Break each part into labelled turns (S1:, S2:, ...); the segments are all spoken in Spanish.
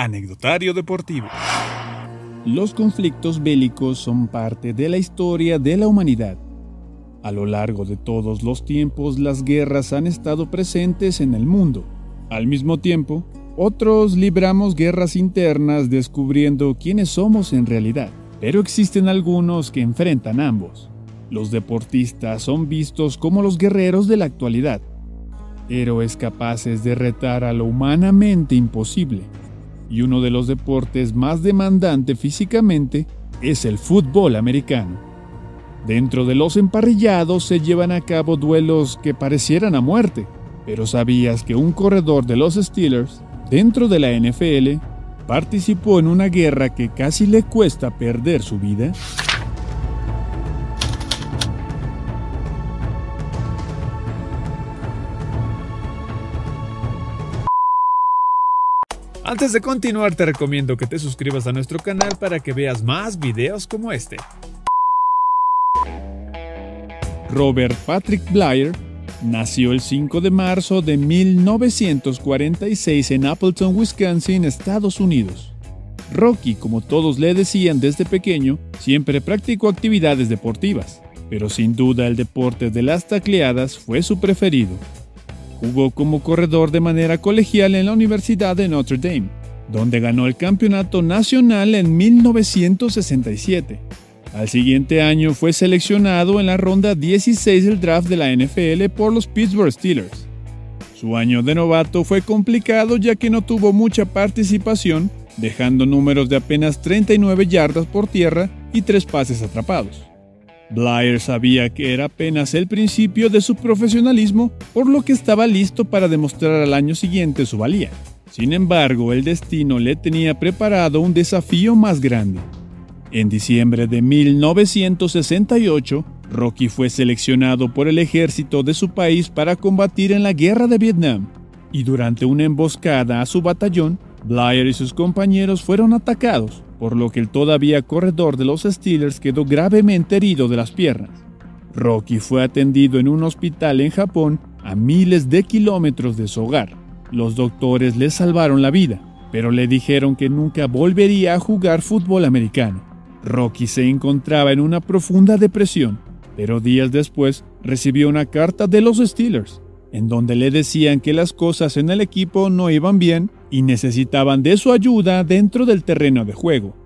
S1: Anecdotario Deportivo.
S2: Los conflictos bélicos son parte de la historia de la humanidad. A lo largo de todos los tiempos las guerras han estado presentes en el mundo. Al mismo tiempo, otros libramos guerras internas descubriendo quiénes somos en realidad. Pero existen algunos que enfrentan ambos. Los deportistas son vistos como los guerreros de la actualidad, héroes capaces de retar a lo humanamente imposible y uno de los deportes más demandante físicamente es el fútbol americano. Dentro de los emparrillados se llevan a cabo duelos que parecieran a muerte, pero ¿sabías que un corredor de los Steelers, dentro de la NFL, participó en una guerra que casi le cuesta perder su vida?
S1: Antes de continuar te recomiendo que te suscribas a nuestro canal para que veas más videos como este.
S2: Robert Patrick Blair nació el 5 de marzo de 1946 en Appleton, Wisconsin, Estados Unidos. Rocky, como todos le decían desde pequeño, siempre practicó actividades deportivas, pero sin duda el deporte de las tacleadas fue su preferido. Jugó como corredor de manera colegial en la Universidad de Notre Dame, donde ganó el campeonato nacional en 1967. Al siguiente año fue seleccionado en la ronda 16 del draft de la NFL por los Pittsburgh Steelers. Su año de novato fue complicado ya que no tuvo mucha participación, dejando números de apenas 39 yardas por tierra y 3 pases atrapados. Blair sabía que era apenas el principio de su profesionalismo, por lo que estaba listo para demostrar al año siguiente su valía. Sin embargo, el destino le tenía preparado un desafío más grande. En diciembre de 1968, Rocky fue seleccionado por el ejército de su país para combatir en la guerra de Vietnam, y durante una emboscada a su batallón, Blair y sus compañeros fueron atacados, por lo que el todavía corredor de los Steelers quedó gravemente herido de las piernas. Rocky fue atendido en un hospital en Japón a miles de kilómetros de su hogar. Los doctores le salvaron la vida, pero le dijeron que nunca volvería a jugar fútbol americano. Rocky se encontraba en una profunda depresión, pero días después recibió una carta de los Steelers, en donde le decían que las cosas en el equipo no iban bien y necesitaban de su ayuda dentro del terreno de juego.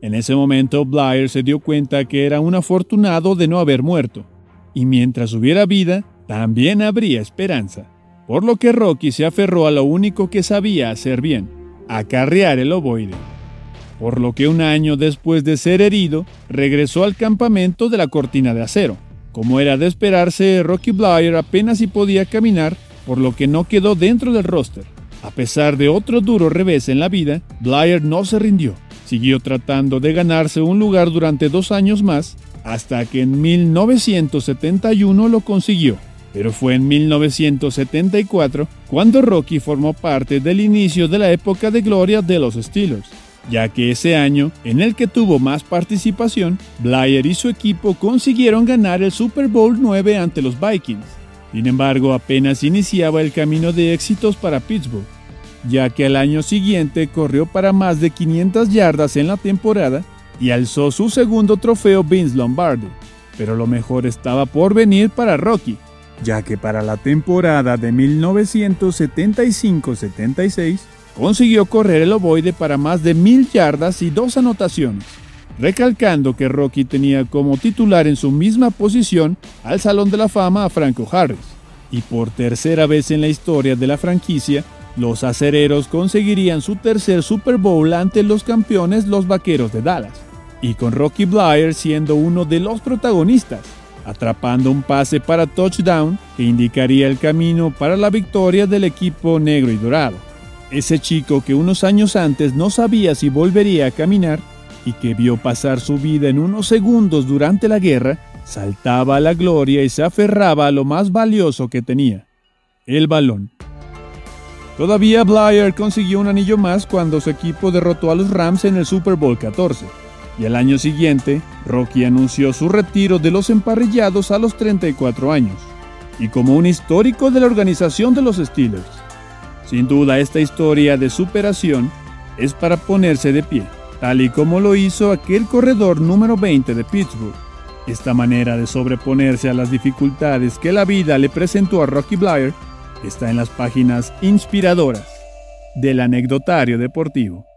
S2: En ese momento Blair se dio cuenta que era un afortunado de no haber muerto, y mientras hubiera vida, también habría esperanza, por lo que Rocky se aferró a lo único que sabía hacer bien, acarrear el ovoide. Por lo que un año después de ser herido, regresó al campamento de la cortina de acero. Como era de esperarse, Rocky Blair apenas si podía caminar, por lo que no quedó dentro del roster. A pesar de otro duro revés en la vida, Blair no se rindió. Siguió tratando de ganarse un lugar durante dos años más, hasta que en 1971 lo consiguió. Pero fue en 1974 cuando Rocky formó parte del inicio de la época de gloria de los Steelers, ya que ese año, en el que tuvo más participación, Blair y su equipo consiguieron ganar el Super Bowl 9 ante los Vikings. Sin embargo, apenas iniciaba el camino de éxitos para Pittsburgh, ya que al año siguiente corrió para más de 500 yardas en la temporada y alzó su segundo trofeo Vince Lombardi. Pero lo mejor estaba por venir para Rocky, ya que para la temporada de 1975-76 consiguió correr el ovoide para más de mil yardas y dos anotaciones recalcando que Rocky tenía como titular en su misma posición al Salón de la Fama a Franco Harris. Y por tercera vez en la historia de la franquicia, los acereros conseguirían su tercer Super Bowl ante los campeones los Vaqueros de Dallas, y con Rocky Blair siendo uno de los protagonistas, atrapando un pase para touchdown que indicaría el camino para la victoria del equipo negro y dorado. Ese chico que unos años antes no sabía si volvería a caminar, y que vio pasar su vida en unos segundos durante la guerra, saltaba a la gloria y se aferraba a lo más valioso que tenía, el balón. Todavía Blair consiguió un anillo más cuando su equipo derrotó a los Rams en el Super Bowl 14, y al año siguiente, Rocky anunció su retiro de los emparrillados a los 34 años, y como un histórico de la organización de los Steelers. Sin duda esta historia de superación es para ponerse de pie, tal y como lo hizo aquel corredor número 20 de Pittsburgh. Esta manera de sobreponerse a las dificultades que la vida le presentó a Rocky Blair está en las páginas inspiradoras del anecdotario deportivo.